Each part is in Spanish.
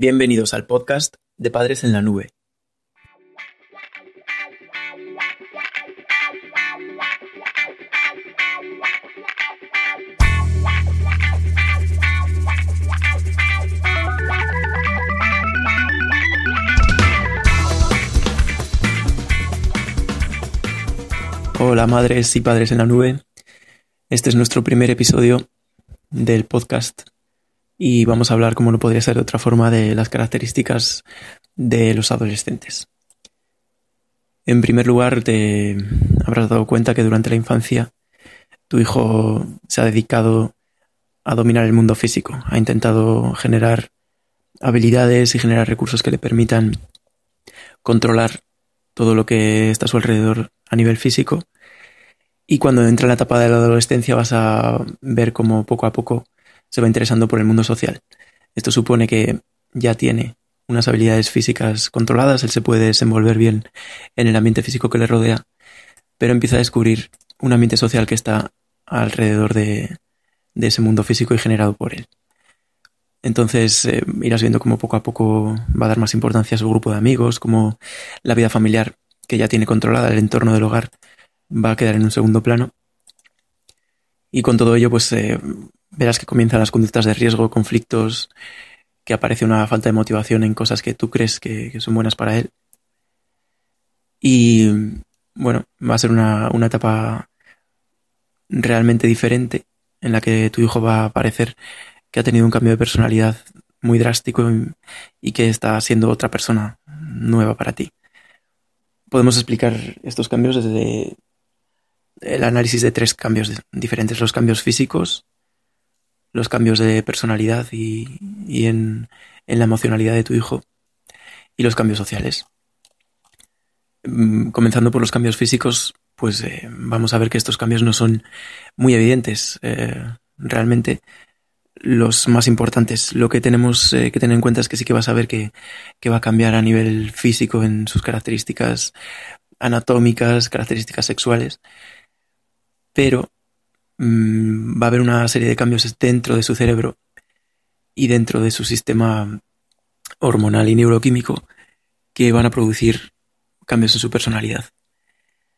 Bienvenidos al podcast de Padres en la Nube. Hola madres y padres en la nube. Este es nuestro primer episodio del podcast y vamos a hablar, como no podría ser de otra forma, de las características de los adolescentes. En primer lugar, te habrás dado cuenta que durante la infancia tu hijo se ha dedicado a dominar el mundo físico, ha intentado generar habilidades y generar recursos que le permitan controlar todo lo que está a su alrededor a nivel físico. Y cuando entra en la etapa de la adolescencia vas a ver cómo poco a poco se va interesando por el mundo social. Esto supone que ya tiene unas habilidades físicas controladas, él se puede desenvolver bien en el ambiente físico que le rodea, pero empieza a descubrir un ambiente social que está alrededor de, ese mundo físico y generado por él. Entonces eh, irás viendo cómo poco a poco va a dar más importancia a su grupo de amigos, cómo la vida familiar que ya tiene controlada, el entorno del hogar, va a quedar en un segundo plano. Y con todo ello, pues eh, verás que comienzan las conductas de riesgo, conflictos, que aparece una falta de motivación en cosas que tú crees que, son buenas para él. Y bueno, va a ser una, etapa realmente diferente en la que tu hijo va a parecer que ha tenido un cambio de personalidad muy drástico y que está siendo otra persona nueva para ti. Podemos explicar estos cambios desde el análisis de tres cambios diferentes, los cambios físicos, los cambios de personalidad y, en, la emocionalidad de tu hijo y los cambios sociales. Mm, comenzando por los cambios físicos, pues eh, vamos a ver que estos cambios no son muy evidentes. Eh, realmente los más importantes. Lo que tenemos eh, que tener en cuenta es que sí que vas a ver que, que, va a cambiar a nivel físico en sus características anatómicas, características sexuales, pero Mm, va a haber una serie de cambios dentro de su cerebro y dentro de su sistema hormonal y neuroquímico que van a producir cambios en su personalidad.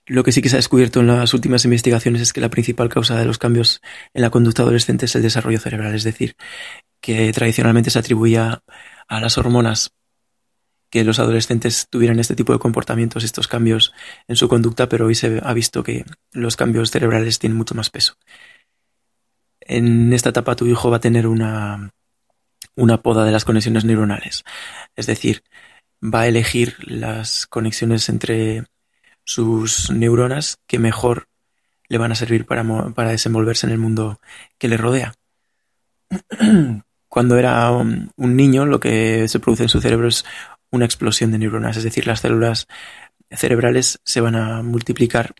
Lo que sí que se ha descubierto en las últimas investigaciones es que la principal causa de los cambios en la conducta adolescente es el desarrollo cerebral, es decir, que tradicionalmente se atribuía a las hormonas que los adolescentes tuvieran este tipo de comportamientos, estos cambios en su conducta, pero hoy se ha visto que los cambios cerebrales tienen mucho más peso. En esta etapa tu hijo va a tener una, una poda de las conexiones neuronales, es decir, va a elegir las conexiones entre sus neuronas que mejor le van a servir para, para desenvolverse en el mundo que le rodea. Cuando era un niño, lo que se produce en su cerebro es una explosión de neuronas, es decir, las células cerebrales se van a multiplicar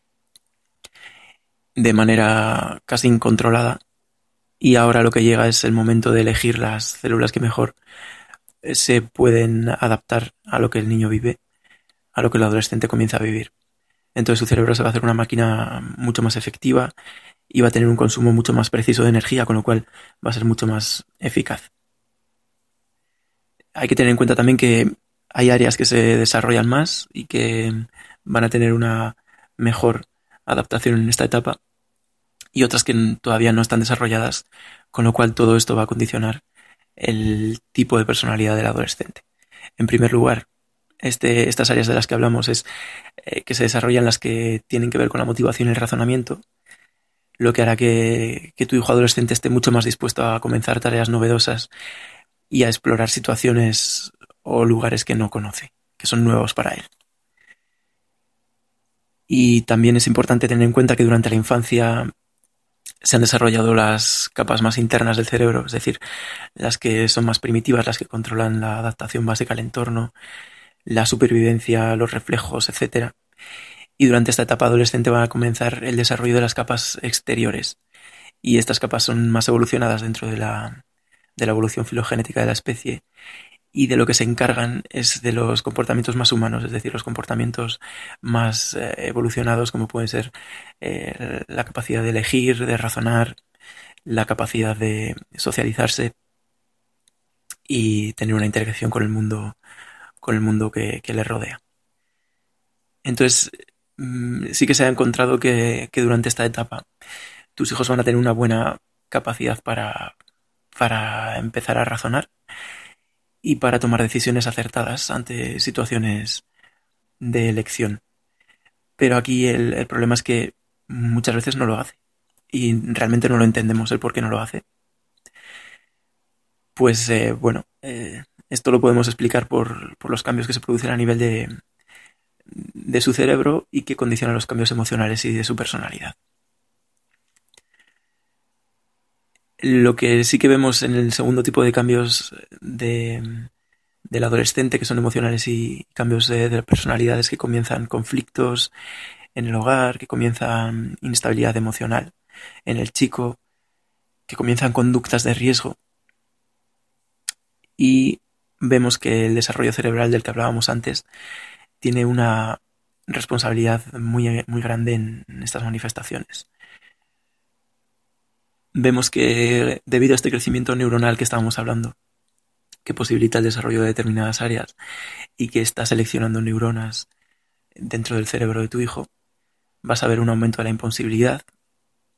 de manera casi incontrolada y ahora lo que llega es el momento de elegir las células que mejor eh, se pueden adaptar a lo que el niño vive, a lo que el adolescente comienza a vivir. Entonces su cerebro se va a hacer una máquina mucho más efectiva y va a tener un consumo mucho más preciso de energía, con lo cual va a ser mucho más eficaz. Hay que tener en cuenta también que hay áreas que se desarrollan más y que van a tener una mejor adaptación en esta etapa y otras que todavía no están desarrolladas, con lo cual todo esto va a condicionar el tipo de personalidad del adolescente. En primer lugar, este, estas áreas de las que hablamos es eh, que se desarrollan las que tienen que ver con la motivación y el razonamiento, lo que hará que, que tu hijo adolescente esté mucho más dispuesto a comenzar tareas novedosas y a explorar situaciones o lugares que no conoce, que son nuevos para él. Y también es importante tener en cuenta que durante la infancia se han desarrollado las capas más internas del cerebro, es decir, las que son más primitivas, las que controlan la adaptación básica al entorno, la supervivencia, los reflejos, etc. Y durante esta etapa adolescente va a comenzar el desarrollo de las capas exteriores. Y estas capas son más evolucionadas dentro de la, de la evolución filogenética de la especie y de lo que se encargan es de los comportamientos más humanos, es decir, los comportamientos más eh, evolucionados como pueden ser eh, la capacidad de elegir, de razonar, la capacidad de socializarse y tener una interacción con el mundo, con el mundo que, le rodea. Entonces, mm, sí que se ha encontrado que, durante esta etapa tus hijos van a tener una buena capacidad para, para empezar a razonar y para tomar decisiones acertadas ante situaciones de elección. Pero aquí el, problema es que muchas veces no lo hace y realmente no lo entendemos el por qué no lo hace. Pues eh, bueno, eh, esto lo podemos explicar por, los cambios que se producen a nivel de, de su cerebro y que condicionan los cambios emocionales y de su personalidad. Lo que sí que vemos en el segundo tipo de cambios de, del adolescente, que son emocionales y cambios de, de personalidades que comienzan conflictos en el hogar, que comienzan inestabilidad emocional en el chico, que comienzan conductas de riesgo. Y vemos que el desarrollo cerebral del que hablábamos antes tiene una responsabilidad muy, muy grande en estas manifestaciones. Vemos que debido a este crecimiento neuronal que estábamos hablando, que posibilita el desarrollo de determinadas áreas y que está seleccionando neuronas dentro del cerebro de tu hijo, vas a ver un aumento de la impulsividad,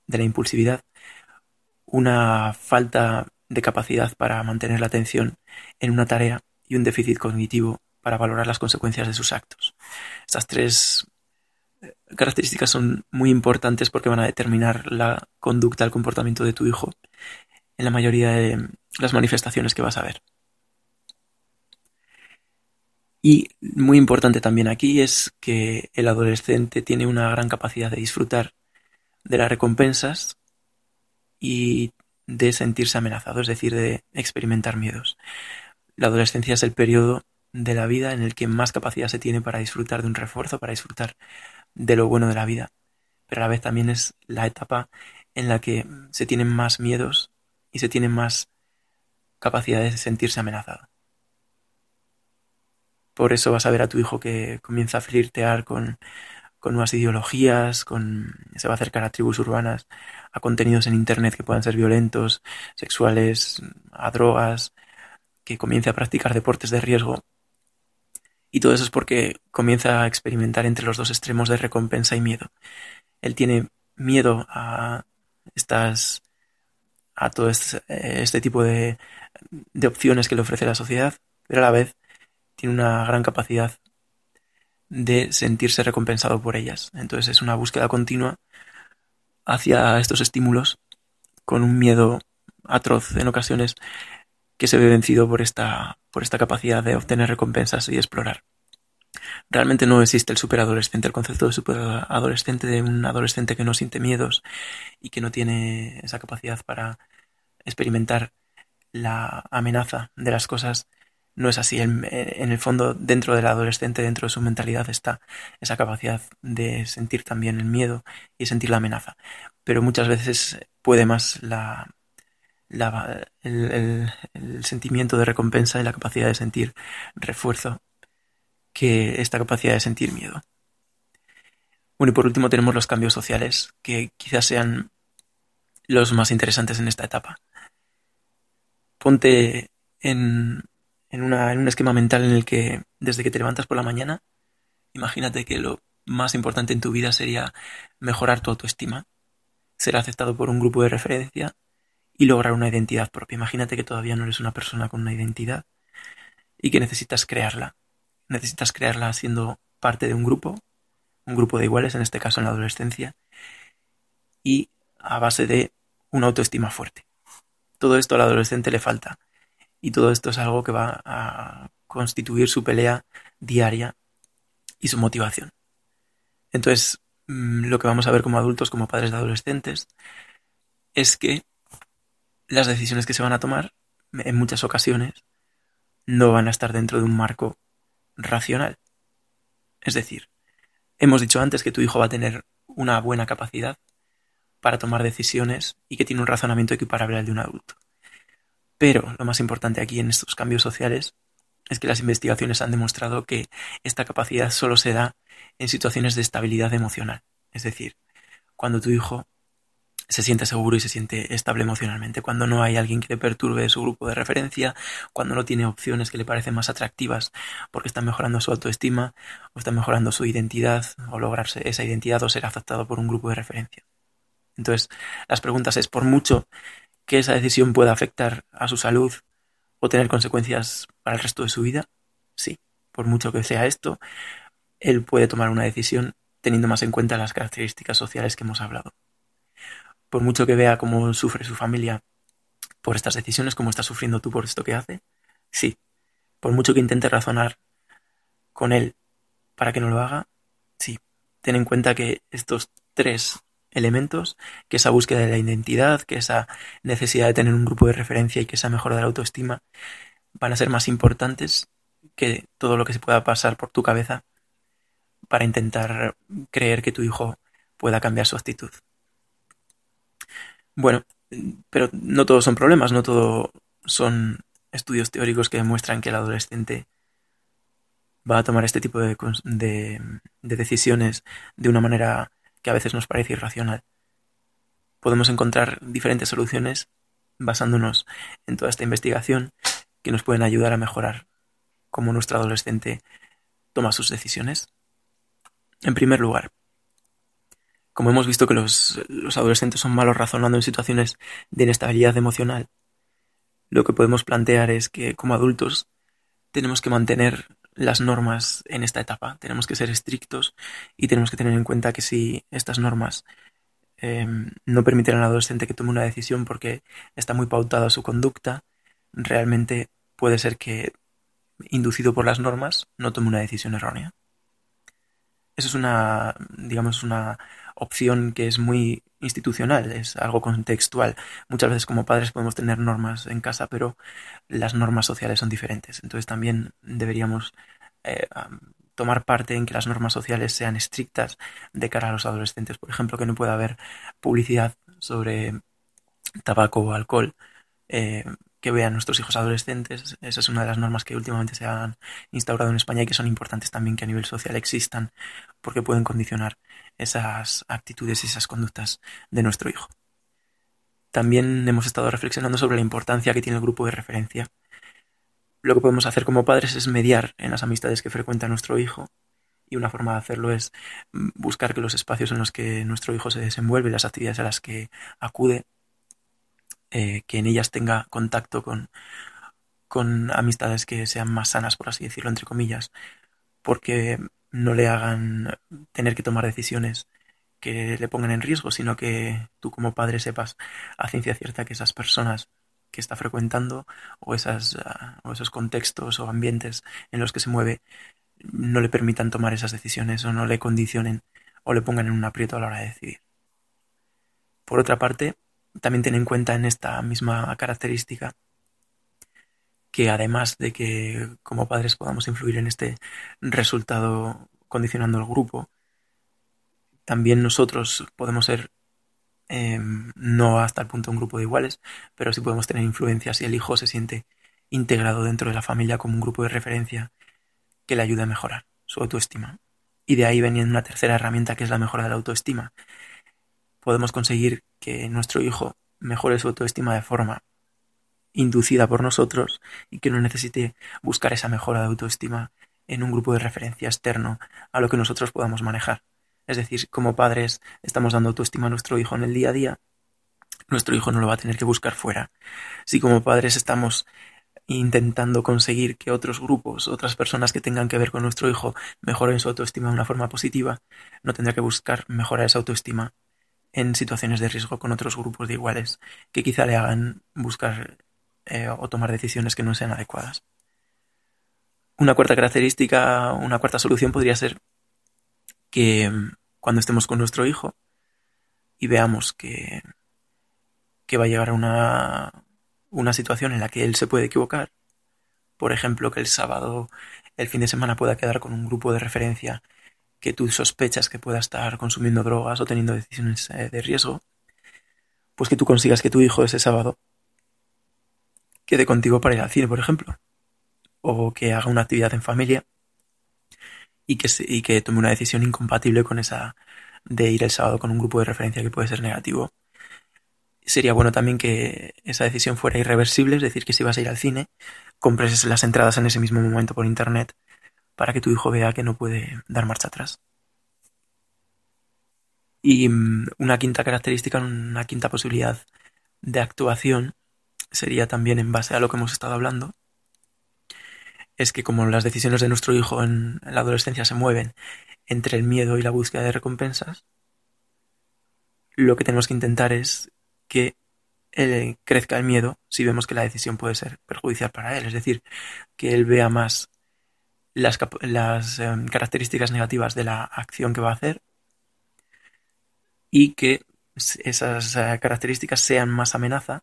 de la impulsividad, una falta de capacidad para mantener la atención en una tarea y un déficit cognitivo para valorar las consecuencias de sus actos. Estas tres características son muy importantes porque van a determinar la conducta, el comportamiento de tu hijo en la mayoría de las manifestaciones que vas a ver. Y muy importante también aquí es que el adolescente tiene una gran capacidad de disfrutar de las recompensas y de sentirse amenazado, es decir, de experimentar miedos. La adolescencia es el periodo de la vida en el que más capacidad se tiene para disfrutar de un refuerzo, para disfrutar de lo bueno de la vida, pero a la vez también es la etapa en la que se tienen más miedos y se tiene más capacidad de sentirse amenazado. Por eso vas a ver a tu hijo que comienza a flirtear con, nuevas ideologías, con, se va a acercar a tribus urbanas, a contenidos en Internet que puedan ser violentos, sexuales, a drogas, que comience a practicar deportes de riesgo. Y todo eso es porque comienza a experimentar entre los dos extremos de recompensa y miedo. Él tiene miedo a estas a todo este, este tipo de, de opciones que le ofrece la sociedad, pero a la vez tiene una gran capacidad de sentirse recompensado por ellas. Entonces es una búsqueda continua hacia estos estímulos con un miedo atroz en ocasiones que se ve vencido por esta, por esta capacidad de obtener recompensas y explorar. Realmente no existe el superadolescente, el concepto de superadolescente de un adolescente que no siente miedos y que no tiene esa capacidad para experimentar la amenaza de las cosas no es así. En, el fondo, dentro del adolescente, dentro de su mentalidad, está esa capacidad de sentir también el miedo y sentir la amenaza. Pero muchas veces puede más la, el, sentimiento de recompensa y la capacidad de sentir refuerzo que esta capacidad de sentir miedo. Bueno, y por último tenemos los cambios sociales, que quizás sean los más interesantes en esta etapa. Ponte en, en, un esquema mental en el que desde que te levantas por la mañana, imagínate que lo más importante en tu vida sería mejorar tu autoestima, ser aceptado por un grupo de referencia y lograr una identidad propia. Imagínate que todavía no eres una persona con una identidad y que necesitas crearla. Necesitas crearla siendo parte de un grupo, un grupo de iguales, en este caso en la adolescencia, y a base de una autoestima fuerte. Todo esto al adolescente le falta y todo esto es algo que va a constituir su pelea diaria y su motivación. Entonces, mm, lo que vamos a ver como adultos, como padres de adolescentes, es que las decisiones que se van a tomar, en muchas ocasiones, no van a estar dentro de un marco racional. Es decir, hemos dicho antes que tu hijo va a tener una buena capacidad para tomar decisiones y que tiene un razonamiento equiparable al de un adulto. Pero lo más importante aquí en estos cambios sociales es que las investigaciones han demostrado que esta capacidad solo se da en situaciones de estabilidad emocional. Es decir, cuando tu hijo se siente seguro y se siente estable emocionalmente, cuando no hay alguien que le perturbe su grupo de referencia, cuando no tiene opciones que le parecen más atractivas porque está mejorando su autoestima o está mejorando su identidad o lograrse esa identidad o ser aceptado por un grupo de referencia. Entonces, las preguntas es, por mucho que esa decisión pueda afectar a su salud o tener consecuencias para el resto de su vida, sí, por mucho que sea esto, él puede tomar una decisión teniendo más en cuenta las características sociales que hemos hablado por mucho que vea cómo sufre su familia por estas decisiones, cómo estás sufriendo tú por esto que hace, sí. Por mucho que intente razonar con él para que no lo haga, sí. Ten en cuenta que estos tres elementos, que esa búsqueda de la identidad, que esa necesidad de tener un grupo de referencia y que esa mejora de la autoestima, van a ser más importantes que todo lo que se pueda pasar por tu cabeza para intentar creer que tu hijo pueda cambiar su actitud. Bueno, pero no todos son problemas, no todo son estudios teóricos que demuestran que el adolescente va a tomar este tipo de, de, decisiones de una manera que a veces nos parece irracional. Podemos encontrar diferentes soluciones basándonos en toda esta investigación que nos pueden ayudar a mejorar cómo nuestro adolescente toma sus decisiones. En primer lugar, como hemos visto que los, adolescentes son malos razonando en situaciones de inestabilidad emocional, lo que podemos plantear es que como adultos tenemos que mantener las normas en esta etapa, tenemos que ser estrictos y tenemos que tener en cuenta que si estas normas em, no permiten al adolescente que tome una decisión porque está muy pautada su conducta, realmente puede ser que, inducido por las normas, no tome una decisión errónea. Eso es una, digamos, una opción que es muy institucional, es algo contextual. Muchas veces como padres podemos tener normas en casa, pero las normas sociales son diferentes. Entonces también deberíamos eh, tomar parte en que las normas sociales sean estrictas de cara a los adolescentes. Por ejemplo, que no pueda haber publicidad sobre tabaco o alcohol. Eh, que vean nuestros hijos adolescentes. Esa es una de las normas que últimamente se han instaurado en España y que son importantes también que a nivel social existan porque pueden condicionar esas actitudes y esas conductas de nuestro hijo. También hemos estado reflexionando sobre la importancia que tiene el grupo de referencia. Lo que podemos hacer como padres es mediar en las amistades que frecuenta nuestro hijo y una forma de hacerlo es buscar que los espacios en los que nuestro hijo se desenvuelve, las actividades a las que acude, eh, que en ellas tenga contacto con, con amistades que sean más sanas, por así decirlo, entre comillas, porque no le hagan tener que tomar decisiones que le pongan en riesgo, sino que tú como padre sepas a ciencia cierta que esas personas que está frecuentando o, esas, ah, o esos contextos o ambientes en los que se mueve no le permitan tomar esas decisiones o no le condicionen o le pongan en un aprieto a la hora de decidir. Por otra parte, también ten en cuenta en esta misma característica que además de que como padres podamos influir en este resultado condicionando el grupo, también nosotros podemos ser em, no hasta el punto de un grupo de iguales, pero sí podemos tener influencia si el hijo se siente integrado dentro de la familia como un grupo de referencia que le ayude a mejorar su autoestima. Y de ahí venía una tercera herramienta que es la mejora de la autoestima. Podemos conseguir que nuestro hijo mejore su autoestima de forma inducida por nosotros y que no necesite buscar esa mejora de autoestima en un grupo de referencia externo a lo que nosotros podamos manejar. Es decir, como padres estamos dando autoestima a nuestro hijo en el día a día, nuestro hijo no lo va a tener que buscar fuera. Si como padres estamos intentando conseguir que otros grupos, otras personas que tengan que ver con nuestro hijo mejoren su autoestima de una forma positiva, no tendrá que buscar mejorar esa autoestima en situaciones de riesgo con otros grupos de iguales que quizá le hagan buscar eh, o tomar decisiones que no sean adecuadas. Una cuarta característica, una cuarta solución podría ser que mm, cuando estemos con nuestro hijo y veamos que, que va a llegar a una, una situación en la que él se puede equivocar, por ejemplo, que el sábado, el fin de semana pueda quedar con un grupo de referencia que tú sospechas que pueda estar consumiendo drogas o teniendo decisiones eh, de riesgo, pues que tú consigas que tu hijo ese sábado quede contigo para ir al cine, por ejemplo, o que haga una actividad en familia y que, y que tome una decisión incompatible con esa de ir el sábado con un grupo de referencia que puede ser negativo. Sería bueno también que esa decisión fuera irreversible, es decir, que si vas a ir al cine, compres las entradas en ese mismo momento por internet para que tu hijo vea que no puede dar marcha atrás. Y mm, una quinta característica, una quinta posibilidad de actuación sería también en base a lo que hemos estado hablando, es que como las decisiones de nuestro hijo en, la adolescencia se mueven entre el miedo y la búsqueda de recompensas, lo que tenemos que intentar es que él crezca el miedo si vemos que la decisión puede ser perjudicial para él. Es decir, que él vea más las, em, características negativas de la acción que va a hacer y que esas eh, características sean más amenaza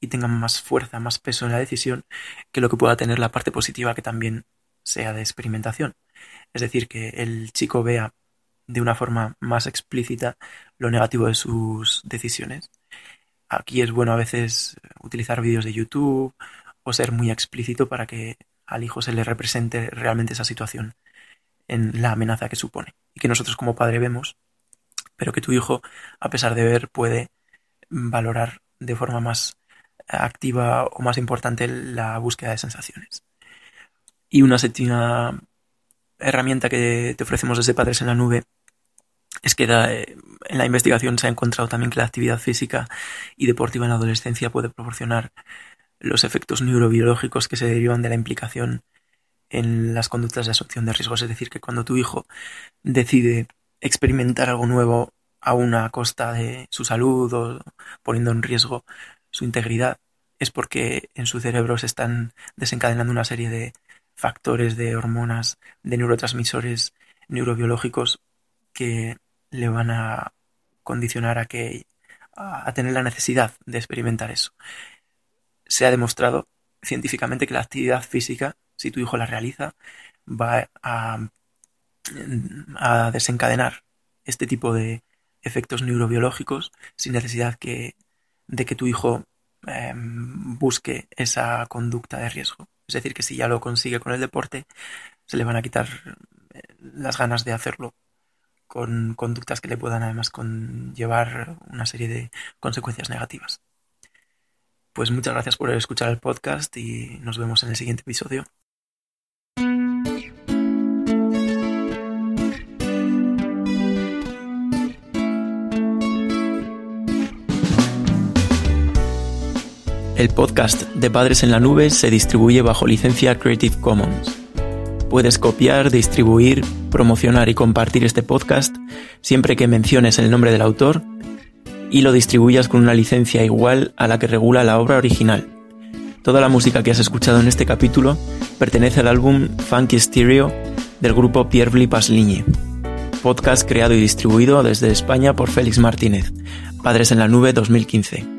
y tengan más fuerza, más peso en la decisión que lo que pueda tener la parte positiva que también sea de experimentación. Es decir, que el chico vea de una forma más explícita lo negativo de sus decisiones. Aquí es bueno a veces utilizar vídeos de YouTube o ser muy explícito para que al hijo se le represente realmente esa situación en la amenaza que supone. Y que nosotros como padre vemos, pero que tu hijo, a pesar de ver, puede valorar de forma más activa o más importante la búsqueda de sensaciones. Y una séptima herramienta que te ofrecemos desde Padres en la Nube es que eh, en la investigación se ha encontrado también que la actividad física y deportiva en la adolescencia puede proporcionar los efectos neurobiológicos que se derivan de la implicación en las conductas de asunción de riesgos. Es decir, que cuando tu hijo decide experimentar algo nuevo a una costa de su salud o poniendo en riesgo su integridad, es porque en su cerebro se están desencadenando una serie de factores, de hormonas, de neurotransmisores neurobiológicos que le van a condicionar a que a tener la necesidad de experimentar eso. Se ha demostrado científicamente que la actividad física, si tu hijo la realiza, va a, desencadenar este tipo de efectos neurobiológicos sin necesidad que, de que tu hijo em, busque esa conducta de riesgo. Es decir, que si ya lo consigue con el deporte, se le van a quitar eh, las ganas de hacerlo con conductas que le puedan además conllevar una serie de consecuencias negativas. Pues muchas gracias por escuchar el podcast y nos vemos en el siguiente episodio. El podcast de Padres en la Nube se distribuye bajo licencia Creative Commons. Puedes copiar, distribuir, promocionar y compartir este podcast siempre que menciones el nombre del autor y lo distribuyas con una licencia igual a la que regula la obra original. Toda la música que has escuchado en este capítulo pertenece al álbum Funky Stereo del grupo Pierre Blipas Ligne. Podcast creado y distribuido desde España por Félix Martínez. Padres en la Nube 2015.